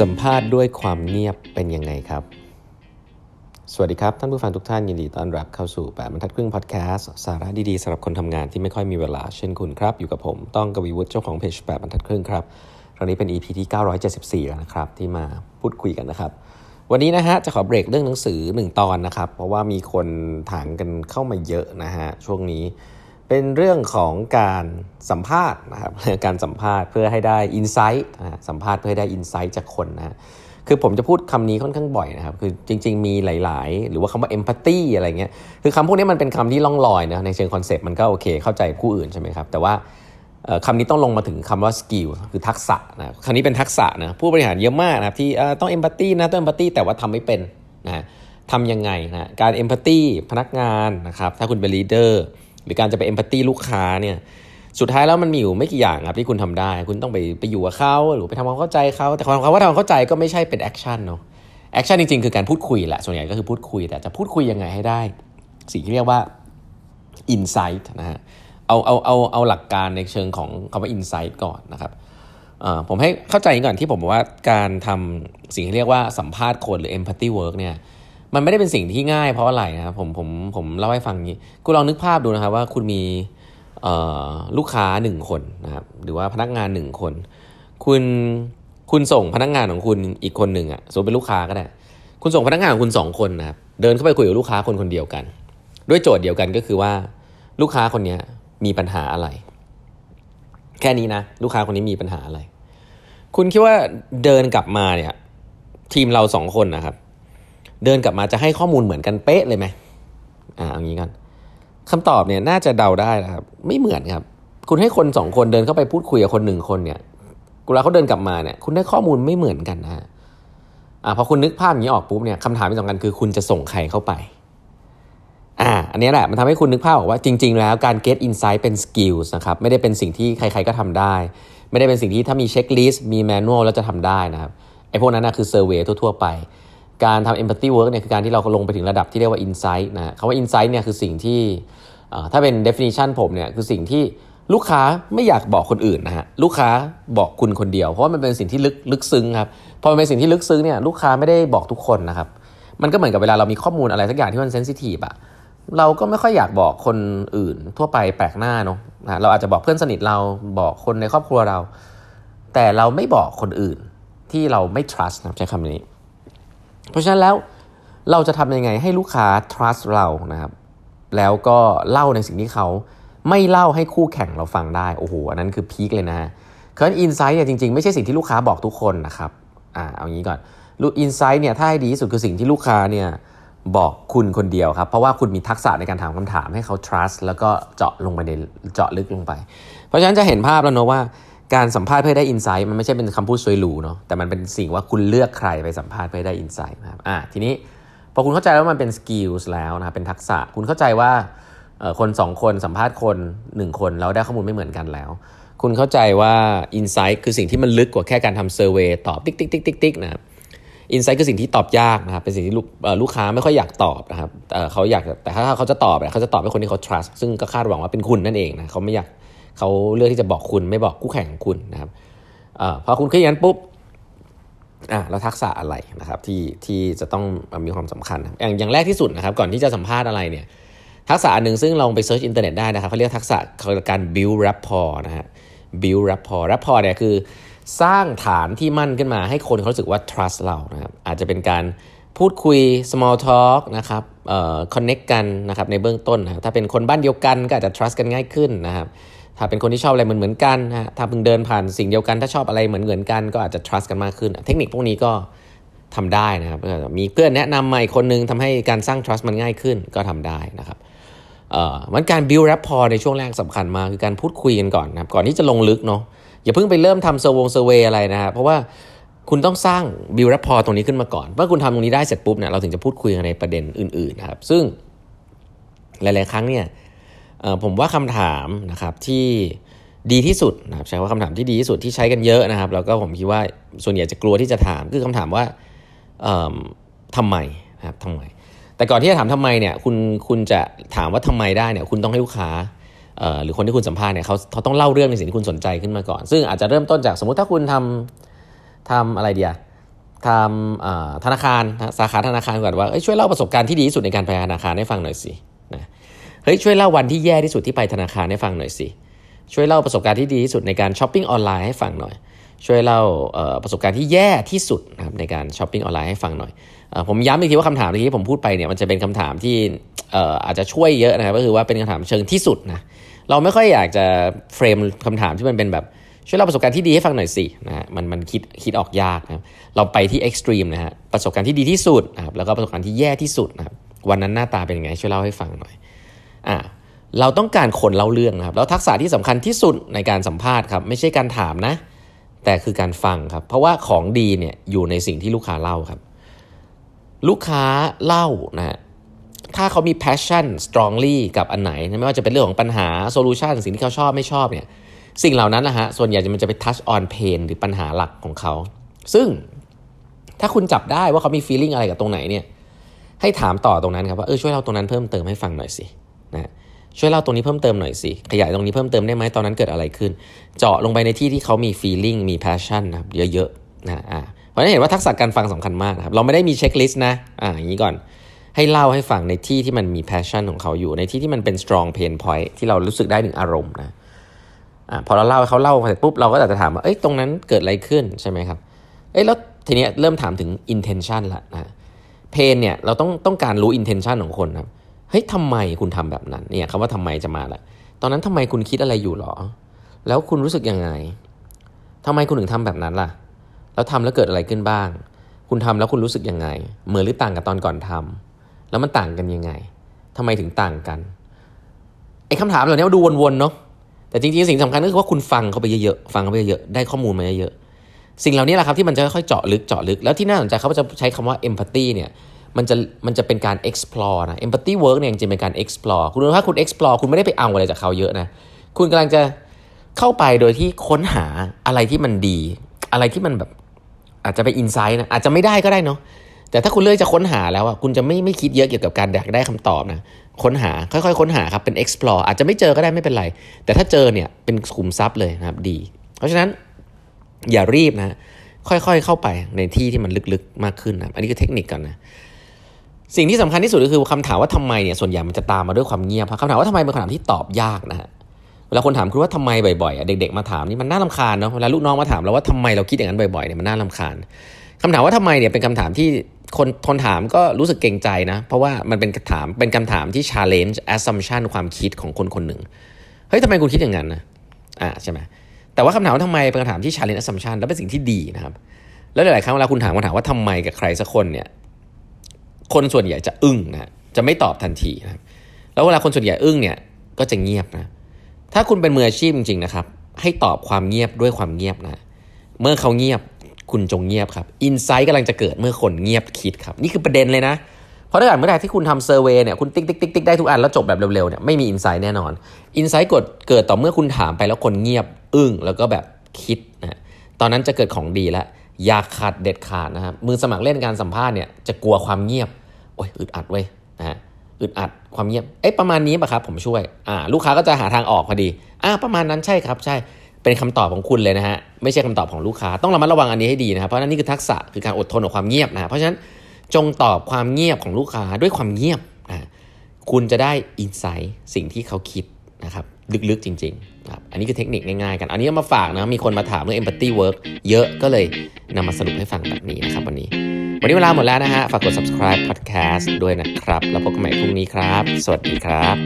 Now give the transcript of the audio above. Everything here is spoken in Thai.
สัมภาษณ์ด้วยความเงียบเป็นยังไงครับ สวัสดีครับ ท่านผู้ฟังทุกท่านยินดีต้อนรับเข้าสู่แปดบรรทัดครึ่งพอดแคสต์สาระดีๆสำหรับคนทำงานที่ไม่ค่อยมีเวลาเช่นคุณครับ อยู่กับผมต้องกวีวุฒิเจ้าของเพจแปดบรรทัดครึ่งครับครั้งนี้เป็น EP ที่ 974 แล้วนะครับ ที่มาพูดคุยกันนะครับ วันนี้นะฮะจะขอเบรกเรื่องหนังสือ 1 ตอนนะครับ เพราะว่ามีคนถามกันเข้ามาเยอะนะฮะช่วงนี้ เป็นเรื่องของการสัมภาษณ์นะครับการสัมภาษณ์เพื่อให้ได้ insight สัมภาษณ์เพื่อให้ได้ insight จากคนนะคือผมจะพูดคำนี้ค่อนข้างบ่อยนะครับ คือจริง ๆ มีหลาย ๆ หรือว่าคำว่า empathy อะไรเงี้ย คือคำพวกนี้มันเป็นคำที่ล่องลอยนะในเชิง concept มันก็โอเค เข้าใจผู้อื่นใช่ไหมครับ แต่ว่าคำนี้ต้องลงมาถึงคำว่า skill คือทักษะนะคำนี้เป็นทักษะนะผู้บริหารเยอะมากนะครับที่ต้อง empathy นะต้อง empathy แต่ว่าทำไม่เป็นนะทำยังไงนะการ empathyพนักงานนะครับถ้าคุณเป็น leader หรือการจะไป empathy ลูกค้าเนี่ยสุดท้ายแล้วมันมีอยู่ไม่กี่อย่างครับที่คุณทำได้ คุณต้องไปไปอยู่กับเขาหรือไปทำความเข้าใจเขาแต่ความเขาว่าทำความเข้าใจก็ไม่ใช่เป็น action เนาะ action จริงๆ คือการพูดคุยแหละส่วนใหญ่ก็คือพูดคุยแต่จะพูดคุยยังไงให้ได้ สิ่งที่เรียกว่า insight นะฮะเอาเอาเอาเอาหลักการในเชิงของคำว่า insight ก่อนนะครับผมให้เข้าใจก่อนที่ผมบอกว่าการทำสิ่งที่เรียกว่าสัมภาษณ์คนหรือ empathy work เนี่ย มันไม่ได้เป็นสิ่งที่ง่ายเพราะอะไรนะครับผมผมผมเล่าให้ฟังนี้คุณลองนึกภาพดูนะครับว่าคุณมีลูกค้าหนึ่งคนนะครับหรือว่าพนักงานหนึ่งคน คุณคุณส่งพนักงานของคุณอีกคนหนึ่งอะสมมติเป็นลูกค้าก็ได้คุณส่งพนักงานของคุณสองคนนะครับเดินเข้าไปคุยกับลูกค้าคนคนเดียวกัน ด้วยโจทย์เดียวกันก็คือว่าลูกค้าคนนี้มีปัญหาอะไร แค่นี้นะ ลูกค้าคนนี้มีปัญหาอะไร คุณคิดว่าเดินกลับมาเนี่ย ทีมเราสองคนนะครับ เดินกลับมาจะให้ข้อมูลเหมือนกันเป๊ะเลยไหมอ่าเอางี้กันคำตอบเนี่ยน่าจะเดาได้นะครับ ไม่เหมือนครับ คุณให้คนสองคนเดินเข้าไปพูดคุยกับคนหนึ่งคนเนี่ยเวลาเขาเดินกลับมาเนี่ย คุณได้ข้อมูลไม่เหมือนกันนะฮะอ่าพอคุณนึกภาพอย่างนี้ออกปุ๊บเนี่ยคำถามที่สำคัญคือคุณจะส่งใครเข้าไปอ่าอันนี้แหละมันทำให้คุณนึกภาพออกว่าจริง ๆ แล้วการ get insight เป็น skills นะครับไม่ได้เป็นสิ่งที่ใคร ๆ ก็ทำได้ ไม่ได้เป็นสิ่งที่ถ้ามี checklist มี manual แล้วจะทำได้นะครับไอ้พวกนั้นนะคือ survey ทั่วๆไป การทำ empathy work เนี่ยคือการที่เราลงไปถึงระดับที่เรียกว่า insight นะคำว่า insight เนี่ยคือสิ่งที่ถ้าเป็น definition ผมเนี่ยคือสิ่งที่ลูกค้าไม่อยากบอกคนอื่นนะฮะลูกค้าบอกคุณคนเดียว เพราะว่ามันเป็นสิ่งที่ลึกลึกซึ้งครับพอมันเป็นสิ่งที่ลึกซึ้งเนี่ยลูกค้าไม่ได้บอกทุกคนนะครับมันก็เหมือนกับเวลาเรามีข้อมูลอะไรสักอย่างที่มัน sensitive อะเราก็ไม่ค่อยอยากบอกคนอื่น ทั่วไปแปลกหน้าเนาะเราอาจจะบอกเพื่อนสนิทเราบอกคนในครอบครัวเรา แต่เราไม่บอกคนอื่นที่เราไม่ trust นะใช้คำนี้ เพราะฉะนั้นแล้วเราจะทำยังไงให้ลูกค้า trust เรานะครับแล้วก็เล่าในสิ่งที่เขาไม่เล่าให้คู่แข่งเราฟังได้โอ้โหอันนั้นคือพีคเลยนะเคืออินไซต์เนี่ยจริงๆ ไม่ใช่สิ่งที่ลูกค้าบอกทุกคนนะครับอ่าเอางี้ก่อนลูกอินไซต์เนี่ยถ้าให้ดีที่สุดคือสิ่งที่ลูกค้าเนี่ยบอกคุณคนเดียวครับ เพราะว่าคุณมีทักษะในการถามคำถามให้เขา trust แล้วก็เจาะลงไปในเจาะลึกลงไป เพราะฉะนั้นจะเห็นภาพแล้วเนาะว่า การสัมภาษณ์เพื่อได้ insight มันไม่ใช่เป็นคำพูดสวยหรูเนาะแต่มันเป็นสิ่งว่าคุณเลือกใครไปสัมภาษณ์เพื่อได้ insight นะครับอ่าทีนี้พอคุณเข้าใจว่ามันเป็น skills แล้วนะครับเป็นทักษะคุณเข้าใจว่าคนสองคนสัมภาษณ์คนหนึ่งคนแล้วได้ข้อมูลไม่เหมือนกันแล้ว คุณเข้าใจว่า insight คือสิ่งที่มันลึกกว่าแค่การทำ survey ตอบติ๊กติ๊กติ๊กติ๊กติ๊กนะครับinsight คือสิ่งที่ตอบยากนะครับเป็นสิ่งที่ลูกค้าไม่ค่อยอยากตอบนะครับเขาอยากแต่ถ้าเขาจะตอบเขาจะตอบให้คนที่เขา trust ซึ่งก็คาดหวังว่าเป็นคุณนั่นเองนะเขาไม่อยาก เขาเลือกที่จะบอกคุณไม่บอกคู่แข่งของคุณนะครับอพอคุณคิดอย่างนั้นปุ๊บอ่าแล้วทักษะอะไรนะครับที่ที่จะต้องมีความสำคัญ อย่างอย่างแรกที่สุดนะครับ ก่อนที่จะสัมภาษณ์อะไรเนี่ยทักษะอันหนึ่งซึ่งเราไป search อินเทอร์เน็ตได้นะครับเขาเรียกทักษะการ build rapport นะฮะ build rapport rapport เนี่ยคือสร้างฐานที่มั่นขึ้นมาให้คนเขารู้สึกว่า trust เรานะครับอาจจะเป็นการพูดคุย small talk นะครับเอ่อ connect กันนะครับในเบื้องต้นนะถ้าเป็นคนบ้านเดียวกันก็อาจจะ trust กันง่ายขึ้นนะครับ ถ้าเป็นคนที่ชอบอะไรเหมือนเหมือนกันนะถ้าเพิ่งเดินผ่านสิ่งเดียวกันถ้าชอบอะไรเหมือนเหมือนกัน ก็อาจจะ trust กันมากขึ้น เทคนิคพวกนี้ก็ทำได้นะครับ มีเพื่อนแนะนำมาอีกคนนึงทำให้การสร้าง trust มันง่ายขึ้นก็ทำได้นะครับเอ่อมันการ build rapport ในช่วงแรกสำคัญมากคือการพูดคุยกันก่อนนะครับก่อนที่จะลงลึกเนาะอย่าเพิ่งไปเริ่มทำเซอร์วงเซอร์เวอะไรนะครับเพราะว่าคุณต้องสร้าง build rapport ตรงนี้ขึ้นมาก่อน เมื่อคุณทำตรงนี้ได้เสร็จปุ๊บเนี่ยเราถึงจะพูดคุยกันในประเด็นอื่นๆนะครับ ซึ่งหลายๆครั้งเนี่ย ผมว่าคำถามนะครับที่ดีที่สุดนะครับใช้ว่าคำถามที่ดีที่สุดที่ใช้กันเยอะนะครับ แล้วก็ผมคิดว่าส่วนใหญ่จะกลัวที่จะถามคือคำถามว่าทำไมนะครับทำไม แต่ก่อนที่จะถามทำไมเนี่ยคุณคุณจะถามว่าทำไมได้เนี่ยคุณต้องให้ลูกค้าหรือคนที่คุณสัมภาษณ์เนี่ยเขาเขาต้องเล่าเรื่องในสิ่งที่คุณสนใจขึ้นมาก่อน ซึ่งอาจจะเริ่มต้นจากสมมติถ้าคุณทำทำอะไรดีอะทำธนาคารสาขาธนาคารก่อนว่าช่วยเล่าประสบการณ์ที่ดีที่สุดในการไปธนาคารให้ฟังหน่อยสินะ เฮ้ยช่วยเล่าวันที่แย่ที่สุดที่ไปธนาคารให้ฟังหน่อยสิช่วยเล่าประสบการณ์ที่ดีที่สุดในการช้อปปิ้งออนไลน์ให้ฟังหน่อย ช่วยเล่าประสบการณ์ที่แย่ที่สุดนะครับในการช้อปปิ้งออนไลน์ให้ฟังหน่อยผมย้ำอีกทีว่าคำถามที่ผมพูดไปเนี่ยมันจะเป็นคำถามที่อาจจะช่วยเยอะนะครับก็คือว่าเป็นคำถามเชิงที่สุดนะเราไม่ค่อยอยากจะ frame คำถามที่มันเป็นแบบช่วยเล่าประสบการณ์ที่ดีให้ฟังหน่อยสินะฮะมันมันคิดคิดออกยากนะเราไปที่ extreme นะฮะประสบการณ์ที่ดีที่สุดนะครับแล้วก็ประสบการณ์ที่แย่ที่สุดนะครับวันนั้นหน้าตาเป็นยังไงช่วยเล่าให้ฟังหน่อย อ่าเราต้องการคนเล่าเรื่องนะครับแล้วทักษะที่สำคัญที่สุดในการสัมภาษณ์ครับไม่ใช่การถามนะ แต่คือการฟังครับ เพราะว่าของดีเนี่ยอยู่ในสิ่งที่ลูกค้าเล่าครับ ลูกค้าเล่านะถ้าเขามี passion strongly กับอันไหน ไม่ว่าจะเป็นเรื่องของปัญหา solution สิ่งที่เขาชอบไม่ชอบเนี่ยสิ่งเหล่านั้นนะฮะส่วนใหญ่มันจะไป touch on pain หรือปัญหาหลักของเขา ซึ่งถ้าคุณจับได้ว่าเขามี feeling อะไรกับตรงไหนเนี่ยให้ถามต่อตรงนั้นครับว่าเออช่วยเล่าตรงนั้นเพิ่มเติมให้ฟังหน่อยสิ นะช่วยเล่าตรงนี้เพิ่มเติมหน่อยสิขยายตรงนี้เพิ่มเติมได้ไหมตอนนั้นเกิดอะไรขึ้น เจาะลงไปในที่ที่เขามี feeling มี passion นะครับเยอะๆนะอ่าเพราะนั้นเห็นว่าทักษะการฟังสำคัญมากนะครับเราไม่ได้มีเช็คลิสต์นะอ่าอย่างนี้ก่อนให้เล่าให้ฟังในที่ที่มันมี passion ของเขาอยู่ในที่ที่มันเป็น strong pain point ที่เรารู้สึกได้ถึงอารมณ์นะอ่าพอเราเล่าเขาเล่าเสร็จปุ๊บเราก็อาจจะถามว่าเอ้ยตรงนั้นเกิดอะไรขึ้นใช่ไหมครับเอ้ยแล้วทีนี้เริ่มถามถึง intention ละนะเพนเนี่ยเราต้องต้องการรู้ intention ของคนครับ เฮ้ยทำไมคุณทำแบบนั้นเนี่ยคำว่าทำไมจะมาละตอนนั้นทำไมคุณคิดอะไรอยู่หรอ แล้วคุณรู้สึกยังไงทำไมคุณถึงทำแบบนั้นล่ะ แล้วทำแล้วเกิดอะไรขึ้นบ้าง คุณทำแล้วคุณรู้สึกยังไง เหมือนหรือต่างกับตอนก่อนทำแล้วมันต่างกันยังไงทำไมถึงต่างกันไอ้คำถามเหล่านี้ดูวนๆเนาะแต่จริงๆสิ่งสำคัญก็คือว่าคุณฟังเขาไปเยอะๆฟังเขาไปเยอะๆได้ข้อมูลมาเยอะๆสิ่งเหล่านี้แหละครับที่มันจะค่อยๆเจาะลึกเจาะลึกแล้วที่น่าสนใจเขาจะใช้คำว่า empathy เนี่ย มันจะมันจะเป็นการ explore นะ empathy work เนี่ยจริงๆเป็นการ explore คุณรู้ถ้าคุณ explore คุณไม่ได้ไปเอาอะไรจากเขาเยอะนะ คุณกำลังจะเข้าไปโดยที่ค้นหาอะไรที่มันดี อะไรที่มันแบบอาจจะไปอินไซต์นะอาจจะไม่ได้ก็ได้เนาะแต่ถ้าคุณเลือกจะค้นหาแล้วอะคุณจะไม่ไม่คิดเยอะเกี่ยวกับการอยากได้คำตอบนะค้นหาค่อยๆ ค้นหาครับเป็น explore อาจจะไม่เจอก็ได้ไม่เป็นไร แต่ถ้าเจอเนี่ยเป็นขุมทรัพย์เลยนะครับดี เพราะฉะนั้นอย่ารีบนะค่อยๆ เข้าไปในที่ที่มันลึกๆมากขึ้นนะอันนี้คือเทคนิคก่อนนะ สิ่งที่สำคัญที่สุดก็คือคำถามว่าทำไมเนี่ยส่วนใหญ่มันจะตามมาด้วยความเงียบคำถามว่าทำไมเป็นคำถามที่ตอบยากนะฮะเวลาคนถามคุณว่าทำไมบ่อยๆเด็กๆมาถามนี่มันน่าลำคาญเนาะเวลาลูกน้องมาถามเราว่าทำไมเราคิดอย่างนั้นบ่อยๆเนี่ยมันน่าลำคาญคำถามว่าทำไมเนี่ยเป็นคำถามที่คนคนถามก็รู้สึกเกรงใจนะ เพราะว่ามันเป็นคำถามเป็นคำถามที่ challenge assumption ความคิดของคนคนหนึ่งเฮ้ยทำไมคุณคิดอย่างนั้นนะอ่าใช่ไหมแต่ว่าคำถามว่าทำไมเป็นคำถามที่ challenge assumption แล้วเป็นสิ่งที่ดีนะครับแล้วหลายๆครั้งเวลาคุณถามคำถามว่าทำไมกับใครสักคนเนี่ย คนส่วนใหญ่จะอึ้งนะจะไม่ตอบทันทีนะแล้วเวลาคนส่วนใหญ่อึ้งเนี่ยก็จะเงียบนะถ้าคุณเป็นมืออาชีพจริงๆนะครับ ให้ตอบความเงียบด้วยความเงียบนะเมื่อเขาเงียบคุณจงเงียบครับ insight กำลังจะเกิดเมื่อคนเงียบคิดครับ นี่คือประเด็นเลยนะ เพราะถ้าเกิดเมื่อไหร่ที่คุณทำ survey เนี่ยคุณติ๊กติ๊กติ๊กติ๊กได้ทุกอันแล้วจบแบบเร็วๆเนี่ยไม่มี insight แน่นอน insight เกิดเกิดต่อเมื่อคุณถามไปแล้วคนเงียบอึ้งแล้วก็แบบคิดนะตอนนั้นจะเกิดของดีแล้วอย่าขาดเด็ดขาดนะครับมือสมัครเล่นการสัมภาษณ์เนี่ยจะกลัวความเงียบ อ้ยอึดอัดเว้ยนะฮะอึดอัดความเงียบเอ้ประมาณนี้ป่ะครับ ผมช่วยอ่าลูกค้าก็จะหาทางออกพอดีอ่าประมาณนั้นใช่ครับ ใช่เป็นคำตอบของคุณเลยนะฮะไม่ใช่คำตอบของลูกค้าต้องระมัดระวังอันนี้ให้ดีนะครับเพราะนั่นนี่คือทักษะคือการอดทนกับความเงียบนะเพราะฉะนั้นจงตอบความเงียบของลูกค้าด้วยความเงียบนะคุณจะได้อินไซต์สิ่งที่เขาคิดนะครับลึกๆจริงๆครับอันนี้คือเทคนิคง่ายๆกัน อันนี้มาฝากนะมีคนมาถามเรื่อง empathy work เยอะก็เลยนำมาสรุปให้ฟังแบบนี้นะครับ วันนี้เวลาหมดแล้วนะฮะ ฝากกด subscribe podcast ด้วยนะครับ แล้วพบกันใหม่พรุ่งนี้ครับ สวัสดีครับ